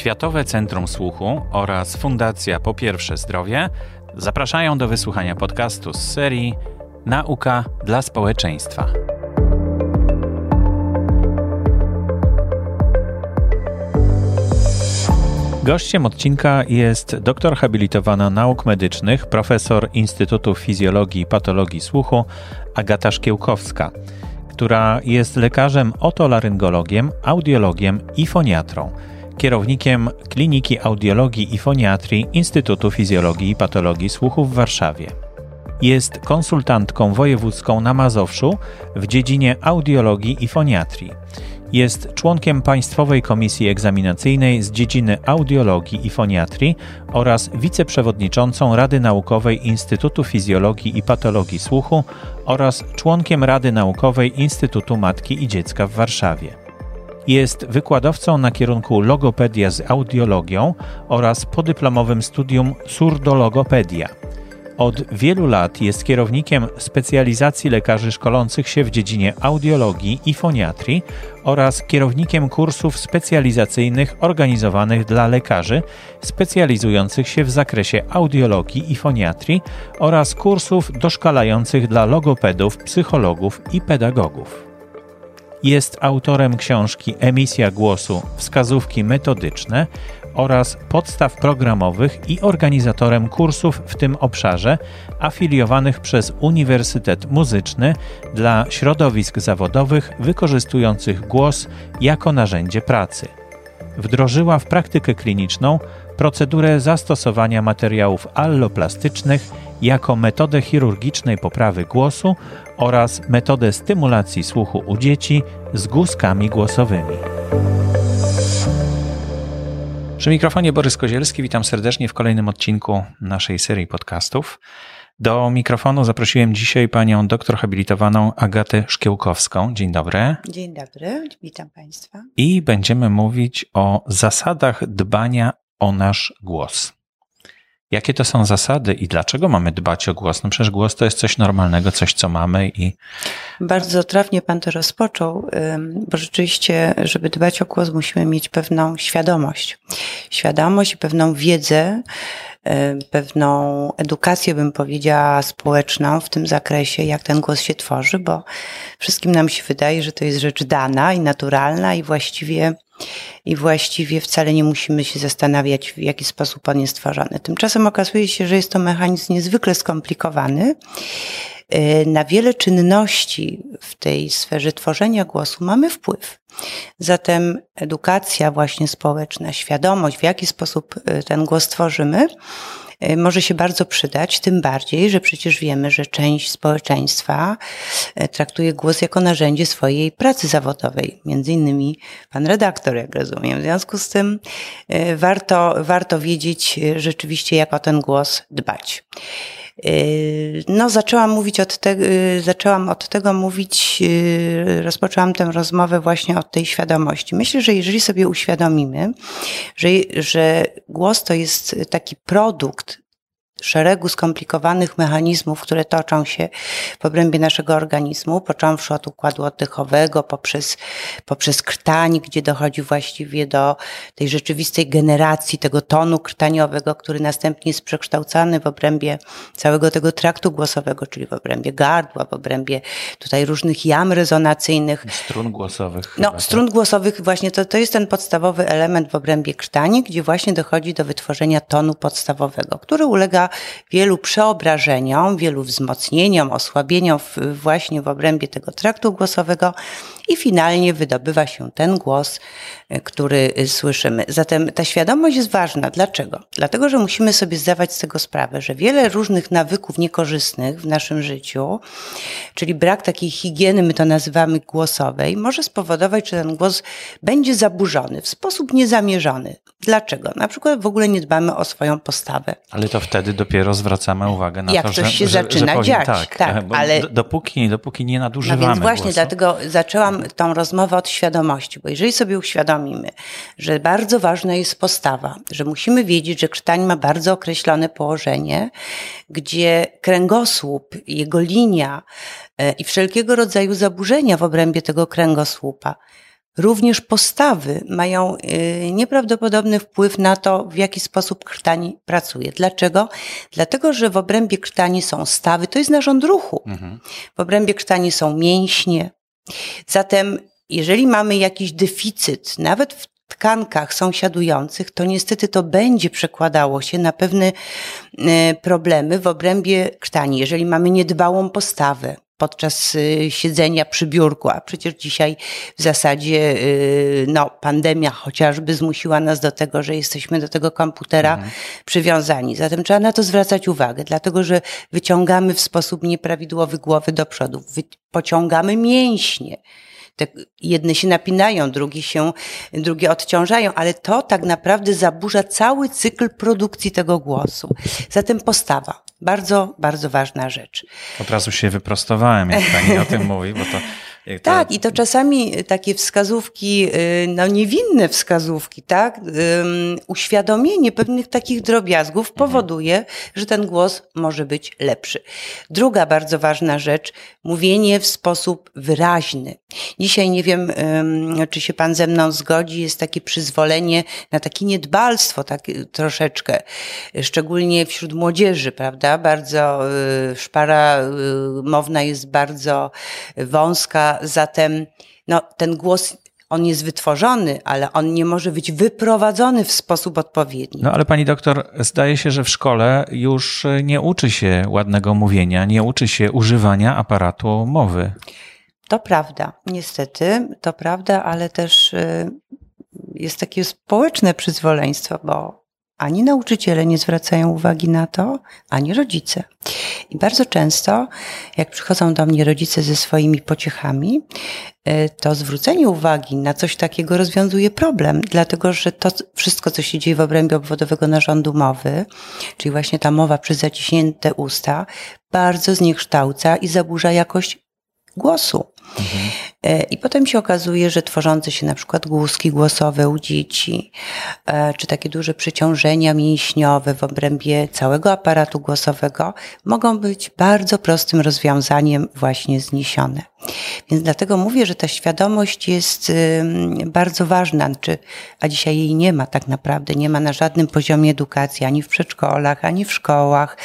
Światowe Centrum Słuchu oraz Fundacja Po Pierwsze Zdrowie zapraszają do wysłuchania podcastu z serii Nauka dla społeczeństwa. Gościem odcinka jest doktor habilitowana nauk medycznych, profesor Instytutu Fizjologii i Patologii Słuchu Agata Szkiełkowska, która jest lekarzem otolaryngologiem, audiologiem i foniatrą, kierownikiem Kliniki Audiologii i Foniatrii Instytutu Fizjologii i Patologii Słuchu w Warszawie. Jest konsultantką wojewódzką na Mazowszu w dziedzinie audiologii i foniatrii jest członkiem Państwowej Komisji Egzaminacyjnej z dziedziny audiologii i foniatrii oraz wiceprzewodniczącą Rady Naukowej Instytutu Fizjologii i Patologii Słuchu oraz członkiem Rady Naukowej Instytutu Matki i Dziecka w Warszawie. Jest wykładowcą na kierunku logopedia z audiologią oraz podyplomowym studium surdologopedia – od wielu lat jest kierownikiem specjalizacji lekarzy szkolących się w dziedzinie audiologii i foniatrii oraz kierownikiem kursów specjalizacyjnych organizowanych dla lekarzy specjalizujących się w zakresie audiologii i foniatrii oraz kursów doszkalających dla logopedów, psychologów i pedagogów. Jest autorem książki Emisja głosu wskazówki metodyczne oraz podstaw programowych i organizatorem kursów w tym obszarze afiliowanych przez Uniwersytet Muzyczny dla środowisk zawodowych wykorzystujących głos jako narzędzie pracy. Wdrożyła w praktykę kliniczną procedurę zastosowania materiałów alloplastycznych jako metodę chirurgicznej poprawy głosu oraz metodę stymulacji słuchu u dzieci z guzkami głosowymi. Przy mikrofonie Borys Kozielski, witam serdecznie w kolejnym odcinku naszej serii podcastów. Do mikrofonu zaprosiłem dzisiaj panią doktor habilitowaną Agatę Szkiełkowską. Dzień dobry. Dzień dobry, witam państwa. I będziemy mówić o zasadach dbania o nasz głos. Jakie to są zasady i dlaczego mamy dbać o głos? No przecież głos to jest coś normalnego, coś co mamy i. Bardzo trafnie Pan to rozpoczął, bo rzeczywiście, żeby dbać o głos, musimy mieć pewną świadomość. Świadomość i pewną wiedzę, pewną edukację, bym powiedziała, społeczną w tym zakresie, jak ten głos się tworzy, bo wszystkim nam się wydaje, że to jest rzecz dana i naturalna i właściwie i właściwie wcale nie musimy się zastanawiać, w jaki sposób on jest tworzony. Tymczasem okazuje się, że jest to mechanizm niezwykle skomplikowany. Y, na wiele czynności w tej sferze tworzenia głosu mamy wpływ. Zatem edukacja właśnie społeczna, świadomość, w jaki sposób y, ten głos tworzymy, może się bardzo przydać, tym bardziej, że przecież wiemy, że część społeczeństwa y, traktuje głos jako narzędzie swojej pracy zawodowej. Między innymi pan redaktor, jak rozumiem. W związku z tym y, warto, warto wiedzieć rzeczywiście, jak o ten głos dbać. Yy, no, zaczęłam mówić od tego, yy, zaczęłam od tego mówić, yy, rozpoczęłam tę rozmowę właśnie od tej świadomości. Myślę, że jeżeli sobie uświadomimy, że, że głos to jest taki produkt szeregu skomplikowanych mechanizmów, które toczą się w obrębie naszego organizmu, począwszy od układu oddechowego, poprzez, poprzez krtań, gdzie dochodzi właściwie do tej rzeczywistej generacji tego tonu krtaniowego, który następnie jest przekształcany w obrębie całego tego traktu głosowego, czyli w obrębie gardła, w obrębie tutaj różnych jam rezonacyjnych. Strun głosowych. No, tak? strun głosowych właśnie to, to jest ten podstawowy element w obrębie krtani, gdzie właśnie dochodzi do wytworzenia tonu podstawowego, który ulega wielu przeobrażeniom, wielu wzmocnieniom, osłabieniom w, właśnie w obrębie tego traktu głosowego i finalnie wydobywa się ten głos, e, który e, słyszymy. Zatem ta świadomość jest ważna. Dlaczego? Dlatego, że musimy sobie zdawać z tego sprawę, że wiele różnych nawyków niekorzystnych w naszym życiu, czyli brak takiej higieny, my to nazywamy głosowej, może spowodować, że ten głos będzie zaburzony w sposób niezamierzony. Dlaczego? Na przykład w ogóle nie dbamy o swoją postawę. Ale to wtedy dopiero zwracamy uwagę na Jak to, coś że, się że, zaczyna że dziać. Tak, tak ale dopóki, dopóki nie nadużywamy No więc właśnie, głosu. dlatego zaczęłam tą rozmowę od świadomości, bo jeżeli sobie uświadomimy, że bardzo ważna jest postawa, że musimy wiedzieć, że krtań ma bardzo określone położenie, gdzie kręgosłup, jego linia e, i wszelkiego rodzaju zaburzenia w obrębie tego kręgosłupa również postawy mają y, nieprawdopodobny wpływ na to, w jaki sposób krtani pracuje. Dlaczego? Dlatego, że w obrębie krtani są stawy, to jest narząd ruchu. Mhm. W obrębie krtani są mięśnie. Zatem, jeżeli mamy jakiś deficyt, nawet w tkankach sąsiadujących, to niestety to będzie przekładało się na pewne y, problemy w obrębie krtani. Jeżeli mamy niedbałą postawę, podczas y, siedzenia przy biurku, a przecież dzisiaj w zasadzie y, no, pandemia chociażby zmusiła nas do tego, że jesteśmy do tego komputera mhm. przywiązani. Zatem trzeba na to zwracać uwagę, dlatego że wyciągamy w sposób nieprawidłowy głowy do przodu, pociągamy mięśnie. Te jedne się napinają, drugie się, drugie odciążają, ale to tak naprawdę zaburza cały cykl produkcji tego głosu. Zatem postawa. Bardzo, bardzo ważna rzecz. Od razu się wyprostowałem, jak pani o tym mówi, bo to to... Tak, i to czasami takie wskazówki, y, no niewinne wskazówki, tak? Uświadomienie pewnych takich drobiazgów mhm. powoduje, że ten głos może być lepszy. Druga bardzo ważna rzecz, mówienie w sposób wyraźny. Dzisiaj nie wiem, czy się pan ze mną zgodzi, jest takie przyzwolenie na takie niedbalstwo, tak troszeczkę, szczególnie wśród młodzieży, prawda? Bardzo y, szpara y, mowna jest bardzo wąska, zatem no, ten głos on jest wytworzony, ale on nie może być wyprowadzony w sposób odpowiedni. No ale pani doktor, zdaje się, że w szkole już nie uczy się ładnego mówienia, nie uczy się używania aparatu mowy. To prawda, niestety, to prawda, ale też y, jest takie społeczne przyzwoleństwo, bo ani nauczyciele nie zwracają uwagi na to, ani rodzice. I bardzo często, jak przychodzą do mnie rodzice ze swoimi pociechami, y, to zwrócenie uwagi na coś takiego rozwiązuje problem, dlatego że to wszystko, co się dzieje w obrębie obwodowego narządu mowy, czyli właśnie ta mowa przez zaciśnięte usta, bardzo zniekształca i zaburza jakość głosu. Mhm. I potem się okazuje, że tworzące się na przykład głuski głosowe u dzieci, e, czy takie duże przeciążenia mięśniowe w obrębie całego aparatu głosowego mogą być bardzo prostym rozwiązaniem właśnie zniesione. Więc dlatego mówię, że ta świadomość jest bardzo ważna, czy, a dzisiaj jej nie ma tak naprawdę, nie ma na żadnym poziomie edukacji, ani w przedszkolach, ani w szkołach.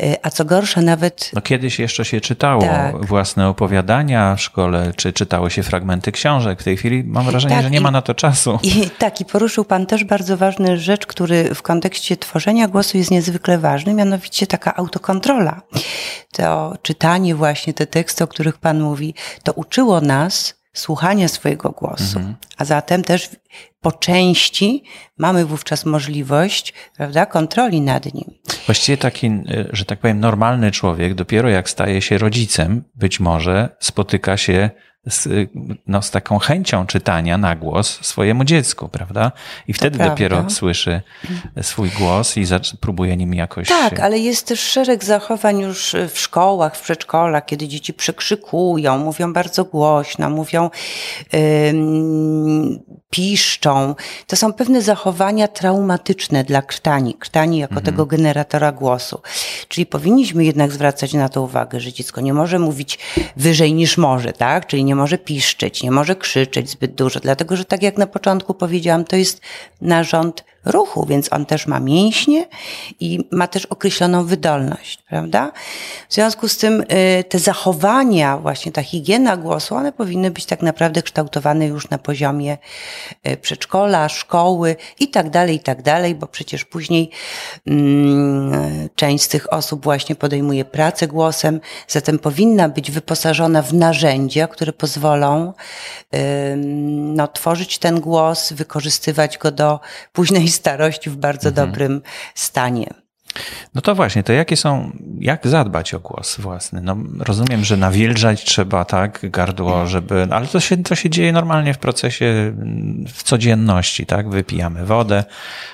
E, a co gorsza, nawet. No kiedyś jeszcze się czytało tak. własne opowiadania w szkole, czy czytało się fragmenty książek. W tej chwili mam wrażenie, tak, że nie i, ma na to czasu. I, tak, i poruszył Pan też bardzo ważny rzecz, który w kontekście tworzenia głosu jest niezwykle ważny, mianowicie taka autokontrola. To czytanie, właśnie te teksty, o których Pan mówi, to uczyło nas słuchania swojego głosu. Mhm. A zatem też po części mamy wówczas możliwość, prawda, kontroli nad nim. Właściwie taki, że tak powiem, normalny człowiek, dopiero jak staje się rodzicem, być może spotyka się z, no, z taką chęcią czytania na głos swojemu dziecku, prawda? I wtedy dopiero słyszy swój głos i próbuje nim jakoś. Tak, ale jest też szereg zachowań już w szkołach, w przedszkolach, kiedy dzieci przekrzykują, mówią bardzo głośno, mówią, yy, piszczą. To są pewne zachowania traumatyczne dla krtani, krtani jako mhm. tego generatora głosu. Czyli powinniśmy jednak zwracać na to uwagę, że dziecko nie może mówić wyżej niż może, tak? Czyli nie nie może piszczeć, nie może krzyczeć zbyt dużo, dlatego że tak jak na początku powiedziałam, to jest narząd ruchu, więc on też ma mięśnie i ma też określoną wydolność, prawda? W związku z tym y, te zachowania, właśnie ta higiena głosu, one powinny być tak naprawdę kształtowane już na poziomie y, przedszkola, szkoły i tak dalej, i tak dalej, bo przecież później mm, część z tych osób właśnie podejmuje pracę głosem, zatem powinna być wyposażona w narzędzia, które pozwolą no, tworzyć ten głos, wykorzystywać go do późnej starości w bardzo mhm. dobrym stanie. No to właśnie, to jakie są, jak zadbać o głos własny? No, rozumiem, że nawilżać trzeba, tak, gardło, żeby, ale to się, to się dzieje normalnie w procesie, w codzienności, tak, wypijamy wodę,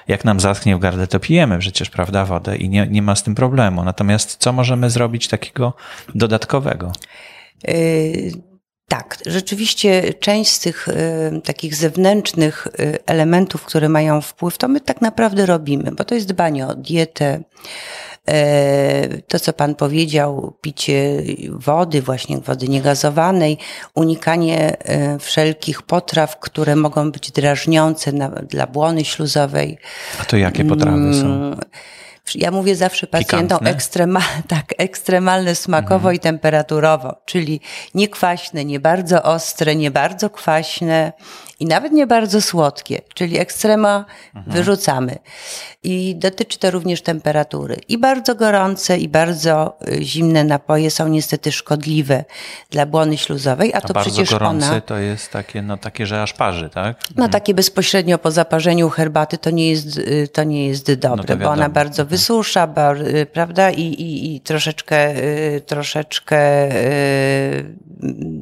jak nam zaschnie w gardle, to pijemy przecież, prawda, wodę i nie, nie ma z tym problemu. Natomiast co możemy zrobić takiego dodatkowego? Tak, rzeczywiście część z tych y, takich zewnętrznych y, elementów, które mają wpływ, to my tak naprawdę robimy, bo to jest dbanie o dietę, y, to, co Pan powiedział, picie wody, właśnie wody niegazowanej, unikanie y, wszelkich potraw, które mogą być drażniące na, dla błony śluzowej. A to jakie potrawy są? Ja mówię zawsze pacjentom ekstremal, tak, ekstremalne smakowo i temperaturowo, czyli nie kwaśne, nie bardzo ostre, nie bardzo kwaśne, i nawet nie bardzo słodkie, czyli ekstrema mhm. wyrzucamy. I dotyczy to również temperatury. I bardzo gorące, i bardzo y, zimne napoje są niestety szkodliwe dla błony śluzowej, a, a to bardzo przecież gorący ona... to jest takie, no takie, że aż parzy, tak? No mhm. takie bezpośrednio po zaparzeniu herbaty to nie jest, y, to nie jest dobre, no bo ona bardzo mhm. wysusza, bar, y, prawda? I, i, i troszeczkę, troszeczkę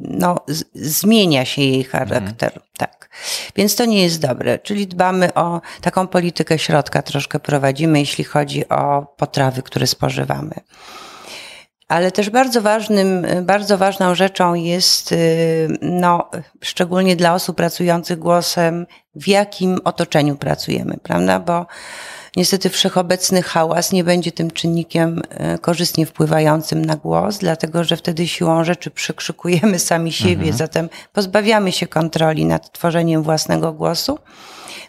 no, zmienia się jej charakter. Mhm. Tak. Więc to nie jest dobre. Czyli dbamy o taką politykę środka, troszkę prowadzimy, jeśli chodzi o potrawy, które spożywamy. Ale też bardzo ważnym, bardzo ważną rzeczą jest, y, no, szczególnie dla osób pracujących głosem, w jakim otoczeniu pracujemy, prawda? Bo Niestety wszechobecny hałas nie będzie tym czynnikiem e, korzystnie wpływającym na głos, dlatego że wtedy siłą rzeczy przykrzykujemy sami siebie, mhm. zatem pozbawiamy się kontroli nad tworzeniem własnego głosu.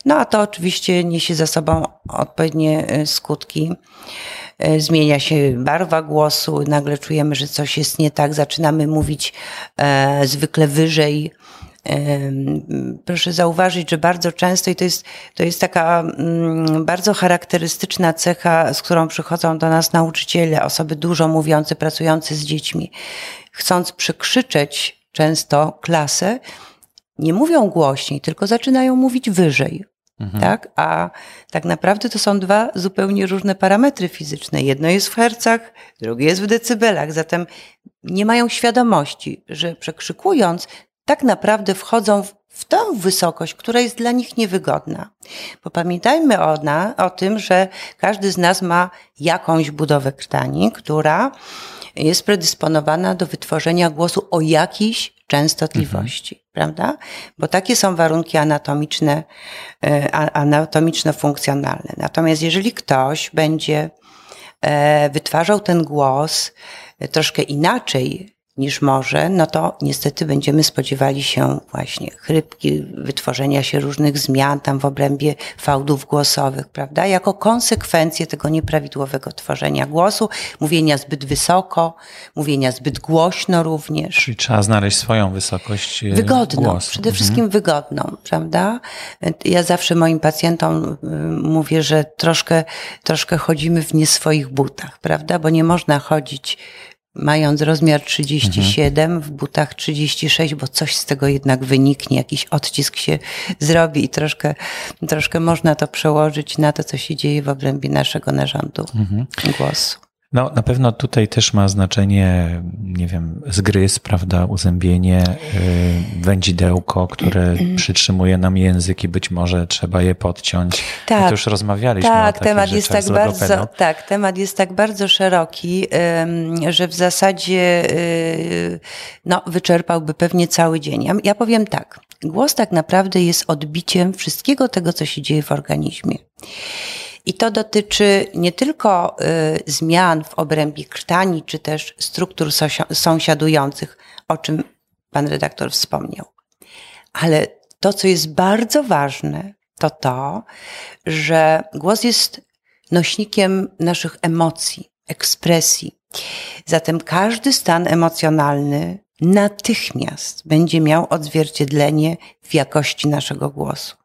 No a to oczywiście niesie za sobą odpowiednie e, skutki. E, zmienia się barwa głosu, nagle czujemy, że coś jest nie tak, zaczynamy mówić e, zwykle wyżej, proszę zauważyć, że bardzo często, i to jest, to jest taka mm, bardzo charakterystyczna cecha, z którą przychodzą do nas nauczyciele, osoby dużo mówiące, pracujące z dziećmi, chcąc przekrzyczeć często klasę, nie mówią głośniej, tylko zaczynają mówić wyżej. Mhm. Tak? A tak naprawdę to są dwa zupełnie różne parametry fizyczne. Jedno jest w hercach, drugie jest w decybelach. Zatem nie mają świadomości, że przekrzykując tak naprawdę wchodzą w, w tą wysokość, która jest dla nich niewygodna. Bo pamiętajmy o, tym, że każdy z nas ma jakąś budowę krtani, która jest predysponowana do wytworzenia głosu o jakiejś częstotliwości, mhm. prawda? Bo takie są warunki anatomiczne, e, anatomiczno-funkcjonalne. Natomiast jeżeli ktoś będzie e, wytwarzał ten głos e, troszkę inaczej niż może, no to niestety będziemy spodziewali się właśnie chrypki, wytworzenia się różnych zmian tam w obrębie fałdów głosowych, prawda? Jako konsekwencję tego nieprawidłowego tworzenia głosu, mówienia zbyt wysoko, mówienia zbyt głośno również. Czyli trzeba znaleźć swoją wysokość e, Wygodną, głosu. przede wszystkim mhm. wygodną, prawda? Ja zawsze moim pacjentom y, mówię, że troszkę, troszkę chodzimy w nie swoich butach, prawda? Bo nie można chodzić mając rozmiar 37, mhm. w butach 36, bo coś z tego jednak wyniknie, jakiś odcisk się zrobi i troszkę, troszkę można to przełożyć na to, co się dzieje w obrębie naszego narządu mhm. głosu. No, na pewno tutaj też ma znaczenie, nie wiem, zgryz, prawda, uzębienie, yy, wędzidełko, które przytrzymuje nam język i być może trzeba je podciąć. Tak. My to już rozmawialiśmy tak, o temat jest tak bardzo, Tak, temat jest tak bardzo szeroki, yy, że w zasadzie yy, no, wyczerpałby pewnie cały dzień. Ja, ja powiem tak, głos tak naprawdę jest odbiciem wszystkiego tego, co się dzieje w organizmie. I to dotyczy nie tylko y, zmian w obrębie krtani, czy też struktur sąsiadujących, o czym pan redaktor wspomniał. Ale to, co jest bardzo ważne, to to, że głos jest nośnikiem naszych emocji, ekspresji. Zatem każdy stan emocjonalny natychmiast będzie miał odzwierciedlenie w jakości naszego głosu.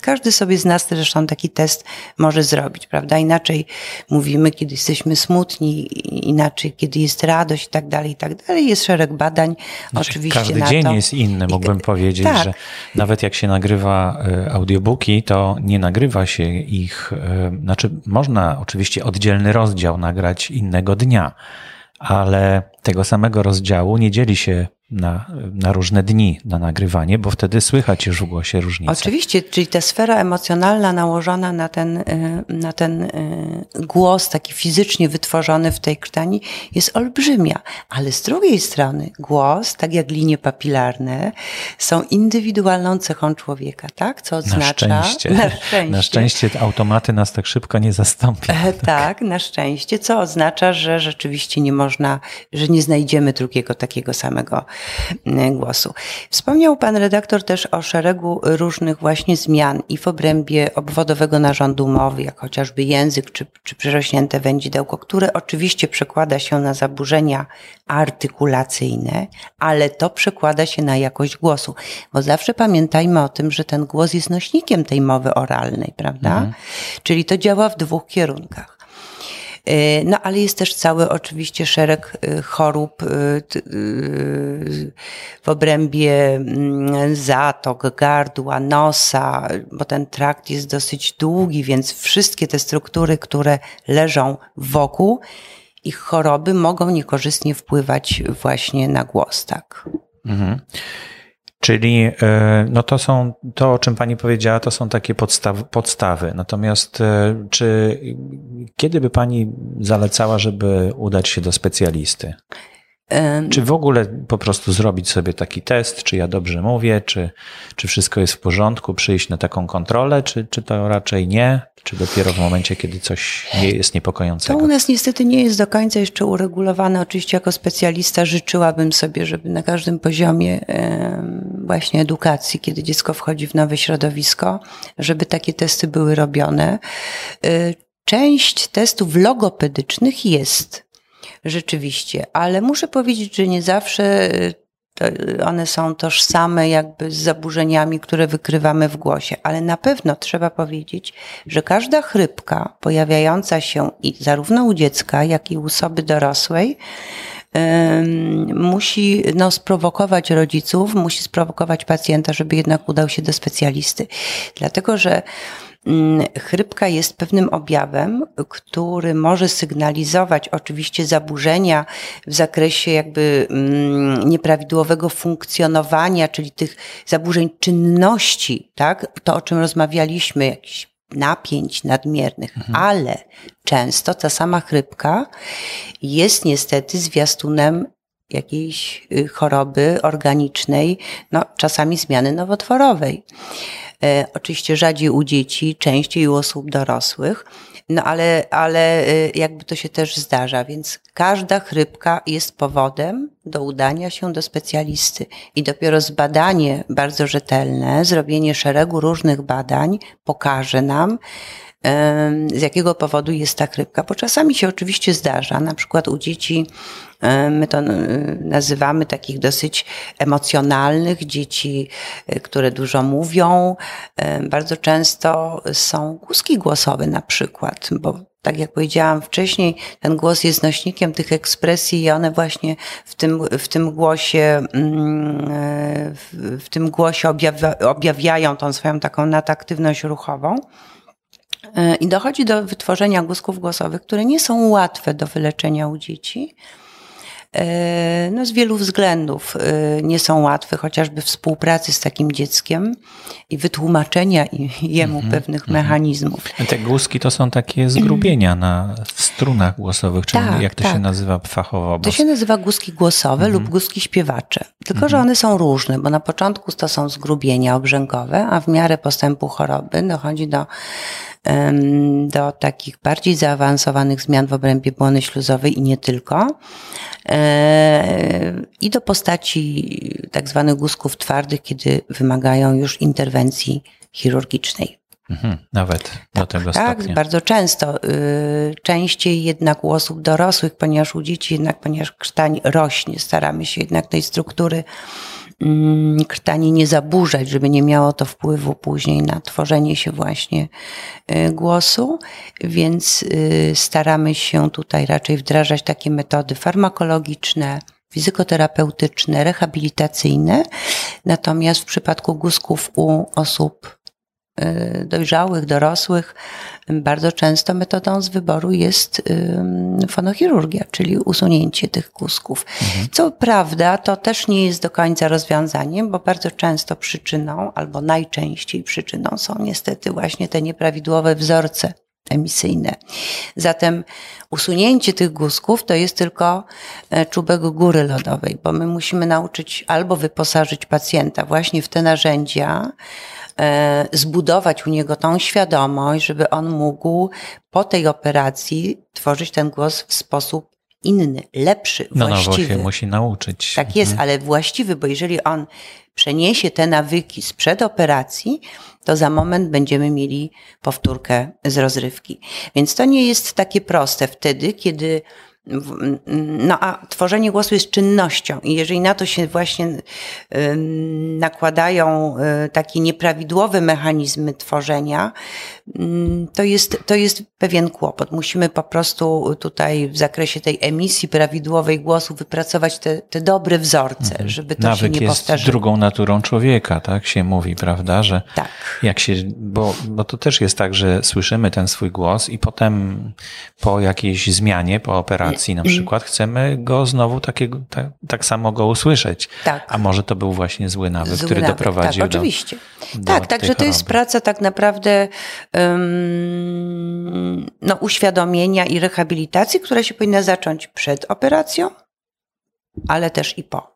Każdy sobie z nas zresztą taki test może zrobić, prawda? Inaczej mówimy, kiedy jesteśmy smutni, inaczej, kiedy jest radość i tak dalej, i tak dalej. Jest szereg badań znaczy, oczywiście Każdy na dzień to. jest inny, mógłbym powiedzieć, tak. że nawet jak się nagrywa e, audiobooki, to nie nagrywa się ich, e, znaczy można oczywiście oddzielny rozdział nagrać innego dnia, ale tego samego rozdziału nie dzieli się na, na różne dni na nagrywanie, bo wtedy słychać już w głosie różnicę. Oczywiście, czyli ta sfera emocjonalna nałożona na ten, y, na ten y, głos, taki fizycznie wytworzony w tej krtani, jest olbrzymia. Ale z drugiej strony głos, tak jak linie papilarne, są indywidualną cechą człowieka, tak? Co oznacza... Na szczęście. Na szczęście, na szczęście automaty nas tak szybko nie zastąpią. E, tak, na szczęście, co oznacza, że rzeczywiście nie można, że nie znajdziemy drugiego takiego samego głosu. Wspomniał pan redaktor też o szeregu różnych właśnie zmian i w obrębie obwodowego narządu mowy, jak chociażby język czy, czy przerośnięte wędzidełko, które oczywiście przekłada się na zaburzenia artykulacyjne, ale to przekłada się na jakość głosu, bo zawsze pamiętajmy o tym, że ten głos jest nośnikiem tej mowy oralnej, prawda? Mhm. Czyli to działa w dwóch kierunkach. E, no ale jest też cały oczywiście szereg e, chorób e, w obrębie mm, zatok, gardła, nosa, bo ten trakt jest dosyć długi, więc wszystkie te struktury, które leżą wokół, ich choroby mogą niekorzystnie wpływać właśnie na głos, tak. Mhm. Czyli e, no to są, to o czym Pani powiedziała, to są takie podstaw, podstawy. Natomiast e, czy kiedy by Pani zalecała, żeby udać się do specjalisty? Czy w ogóle po prostu zrobić sobie taki test, czy ja dobrze mówię, czy, czy wszystko jest w porządku, przyjść na taką kontrolę, czy, czy to raczej nie, czy dopiero w momencie, kiedy coś nie jest niepokojącego? To u nas niestety nie jest do końca jeszcze uregulowane. Oczywiście jako specjalista życzyłabym sobie, żeby na każdym poziomie właśnie edukacji, kiedy dziecko wchodzi w nowe środowisko, żeby takie testy były robione. E, część testów logopedycznych jest rzeczywiście, ale muszę powiedzieć, że nie zawsze e, one są tożsame jakby z zaburzeniami, które wykrywamy w głosie, ale na pewno trzeba powiedzieć, że każda chrypka pojawiająca się i zarówno u dziecka, jak i u osoby dorosłej, musi no, sprowokować rodziców, musi sprowokować pacjenta, żeby jednak udał się do specjalisty. Dlatego, że Mm, chrypka jest pewnym objawem, który może sygnalizować oczywiście zaburzenia w zakresie jakby mm, nieprawidłowego funkcjonowania, czyli tych zaburzeń czynności, tak? To, o czym rozmawialiśmy, jakiś napięć nadmiernych, mhm. ale często ta sama chrypka jest niestety zwiastunem jakiejś y, choroby organicznej, no czasami zmiany nowotworowej. E, oczywiście rzadziej u dzieci, częściej u osób dorosłych, no ale, ale e, jakby to się też zdarza, więc każda chrypka jest powodem do udania się do specjalisty i dopiero zbadanie bardzo rzetelne, zrobienie szeregu różnych badań pokaże nam, z jakiego powodu jest ta chrypka, bo czasami się oczywiście zdarza, na przykład u dzieci My to nazywamy takich dosyć emocjonalnych dzieci, e, które dużo mówią. Bardzo często są głuski głosowe na przykład, bo tak jak powiedziałam wcześniej, ten głos jest nośnikiem tych ekspresji i one właśnie w tym, w tym głosie, mm, e, w, tym głosie objawia, objawiają tą swoją taką nataktywność ruchową. I dochodzi do wytworzenia guzków głosowych, które nie są łatwe do wyleczenia u dzieci. E, no, z wielu względów e, nie są łatwe, chociażby współpracy z takim dzieckiem i wytłumaczenia jemu mm -hmm, pewnych mm -hmm. mechanizmów. Te głuski to są takie zgrubienia na strunach głosowych, czy tak, jak to tak. się nazywa fachowo? To się nazywa głuski głosowe mm -hmm. lub głuski śpiewacze. Tylko, że mhm. one są różne, bo na początku to są zgrubienia obrzękowe, a w miarę postępu choroby dochodzi do do takich bardziej zaawansowanych zmian w obrębie błony śluzowej i nie tylko. E, I do postaci tak zwanych guzków twardych, kiedy wymagają już interwencji chirurgicznej. Mhm, nawet do tak, tego tak, stopnia. Tak, bardzo często. Y, częściej jednak u osób dorosłych, ponieważ u dzieci jednak, ponieważ krtań rośnie, staramy się jednak tej struktury krtani nie zaburzać, żeby nie miało to wpływu później na tworzenie się właśnie y, głosu, więc y, staramy się tutaj raczej wdrażać takie metody farmakologiczne, fizykoterapeutyczne, rehabilitacyjne. Natomiast w przypadku guzków u osób dojrzałych, dorosłych, bardzo często metodą z wyboru jest fonochirurgia, czyli usunięcie tych kusków. Mhm. Co prawda, to też nie jest do końca rozwiązaniem, bo bardzo często przyczyną, albo najczęściej przyczyną są niestety właśnie te nieprawidłowe wzorce emisyjne. Zatem usunięcie tych guzków to jest tylko e, czubek góry lodowej, bo my musimy nauczyć albo wyposażyć pacjenta właśnie w te narzędzia, zbudować u niego tą świadomość, żeby on mógł po tej operacji tworzyć ten głos w sposób inny, lepszy, no, właściwy. No, się musi nauczyć. Tak jest, mhm. ale właściwy, bo jeżeli on przeniesie te nawyki sprzed operacji, to za moment będziemy mieli powtórkę z rozrywki. Więc to nie jest takie proste wtedy, kiedy no a tworzenie głosu jest czynnością i jeżeli na to się właśnie nakładają y, takie nieprawidłowe mechanizmy tworzenia, to jest, to jest pewien kłopot. Musimy po prostu tutaj w zakresie tej emisji prawidłowej głosu wypracować te, te dobre wzorce, mhm. żeby to Nawyk się nie jest drugą naturą człowieka, tak się mówi, prawda, że tak. jak się, bo, bo to też jest tak, że słyszymy ten swój głos i potem po jakiejś zmianie, po operacji na przykład, chcemy go znowu takiego, tak, tak samo go usłyszeć. Tak. A może to był właśnie zły nawyk, zły który nawyk, doprowadził tak, do, oczywiście. Do tak, także to jest praca tak naprawdę no, uświadomienia i rehabilitacji, która się powinna zacząć przed operacją, ale też i po.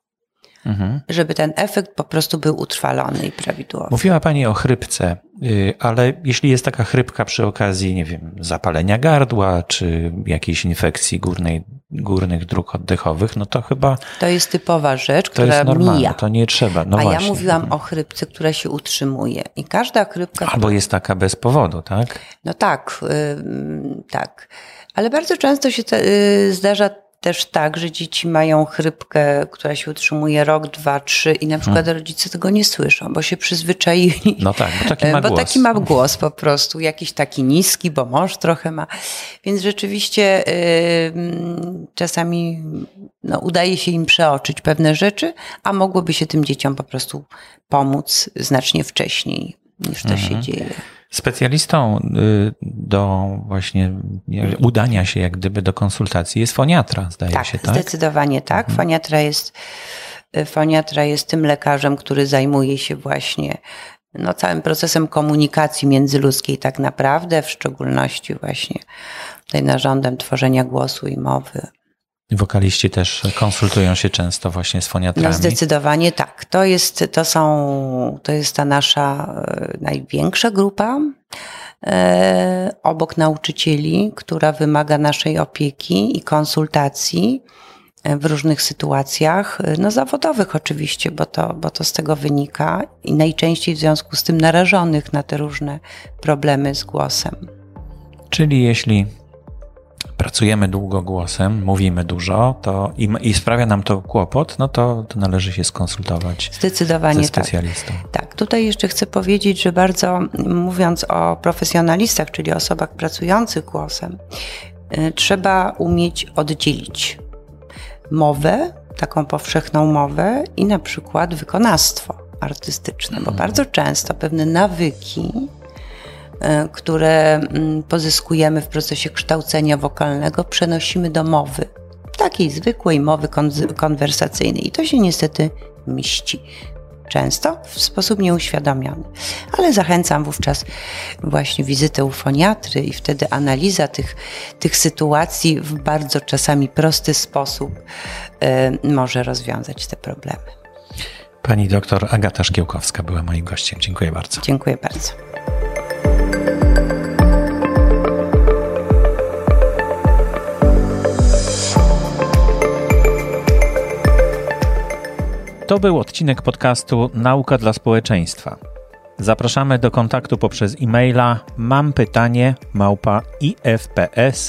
Mhm. Żeby ten efekt po prostu był utrwalony i prawidłowy. Mówiła Pani o chrypce, y, ale jeśli jest taka chrypka przy okazji, nie wiem, zapalenia gardła czy jakiejś infekcji górnej, górnych dróg oddechowych, no to chyba. To jest typowa rzecz, to która jest normalne, mija. To nie trzeba. No A właśnie. ja mówiłam mhm. o chrypce, która się utrzymuje. I każda chrypka. Albo jest taka bez powodu, tak? No tak, yy, tak. Ale bardzo często się te, yy, zdarza też tak, że dzieci mają chrypkę, która się utrzymuje rok, dwa, trzy i na przykład hmm. rodzice tego nie słyszą, bo się przyzwyczaili. No tak, bo taki ma bo głos. taki ma głos po prostu, jakiś taki niski, bo mąż trochę ma. Więc rzeczywiście yy, czasami no, udaje się im przeoczyć pewne rzeczy, a mogłoby się tym dzieciom po prostu pomóc znacznie wcześniej niż to mhm. się dzieje. Specjalistą y, do właśnie udania się jak gdyby do konsultacji jest foniatra, zdaje tak, się, tak? Zdecydowanie tak. Mhm. Foniatra jest, y, foniatra jest tym lekarzem, który zajmuje się właśnie no, całym procesem komunikacji międzyludzkiej tak naprawdę, w szczególności właśnie tutaj narządem tworzenia głosu i mowy. Wokaliści też konsultują się często właśnie z foniatrami. No zdecydowanie tak. To jest, to są, to jest ta nasza e, największa grupa e, obok nauczycieli, która wymaga naszej opieki i konsultacji e, w różnych sytuacjach, no zawodowych oczywiście, bo to, bo to z tego wynika i najczęściej w związku z tym narażonych na te różne problemy z głosem. Czyli jeśli pracujemy długo głosem, mówimy dużo to i, i sprawia nam to kłopot, no to, to należy się skonsultować Zdecydowanie ze specjalistą. Tak. tak, tutaj jeszcze chcę powiedzieć, że bardzo mówiąc o profesjonalistach, czyli osobach pracujących głosem, y, trzeba umieć oddzielić mowę, taką powszechną mowę i na przykład wykonawstwo artystyczne, bo mhm. bardzo często pewne nawyki które mm, pozyskujemy w procesie kształcenia wokalnego, przenosimy do mowy. Takiej zwykłej mowy konwersacyjnej. I to się niestety mści. Często w sposób nieuświadomiony. Ale zachęcam wówczas właśnie wizytę u foniatry i wtedy analiza tych, tych sytuacji w bardzo czasami prosty sposób y, może rozwiązać te problemy. Pani doktor Agata Szkiełkowska była moim gościem. Dziękuję bardzo. Dziękuję bardzo. To był odcinek podcastu Nauka dla społeczeństwa. Zapraszamy do kontaktu poprzez e-maila mam pytanie małpa ifps.org.pl.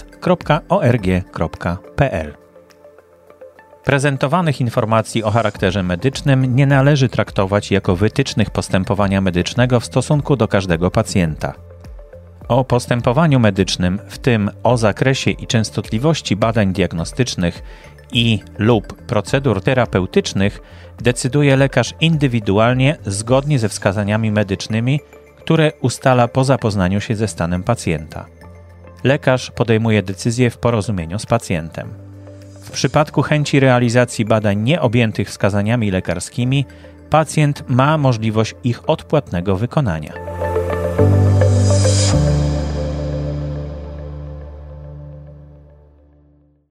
Prezentowanych informacji o charakterze medycznym nie należy traktować jako wytycznych postępowania medycznego w stosunku do każdego pacjenta. O postępowaniu medycznym, w tym o zakresie i częstotliwości badań diagnostycznych i lub procedur terapeutycznych decyduje lekarz indywidualnie zgodnie ze wskazaniami medycznymi, które ustala po zapoznaniu się ze stanem pacjenta. Lekarz podejmuje decyzję w porozumieniu z pacjentem. W przypadku chęci realizacji badań nieobjętych wskazaniami lekarskimi, pacjent ma możliwość ich odpłatnego wykonania.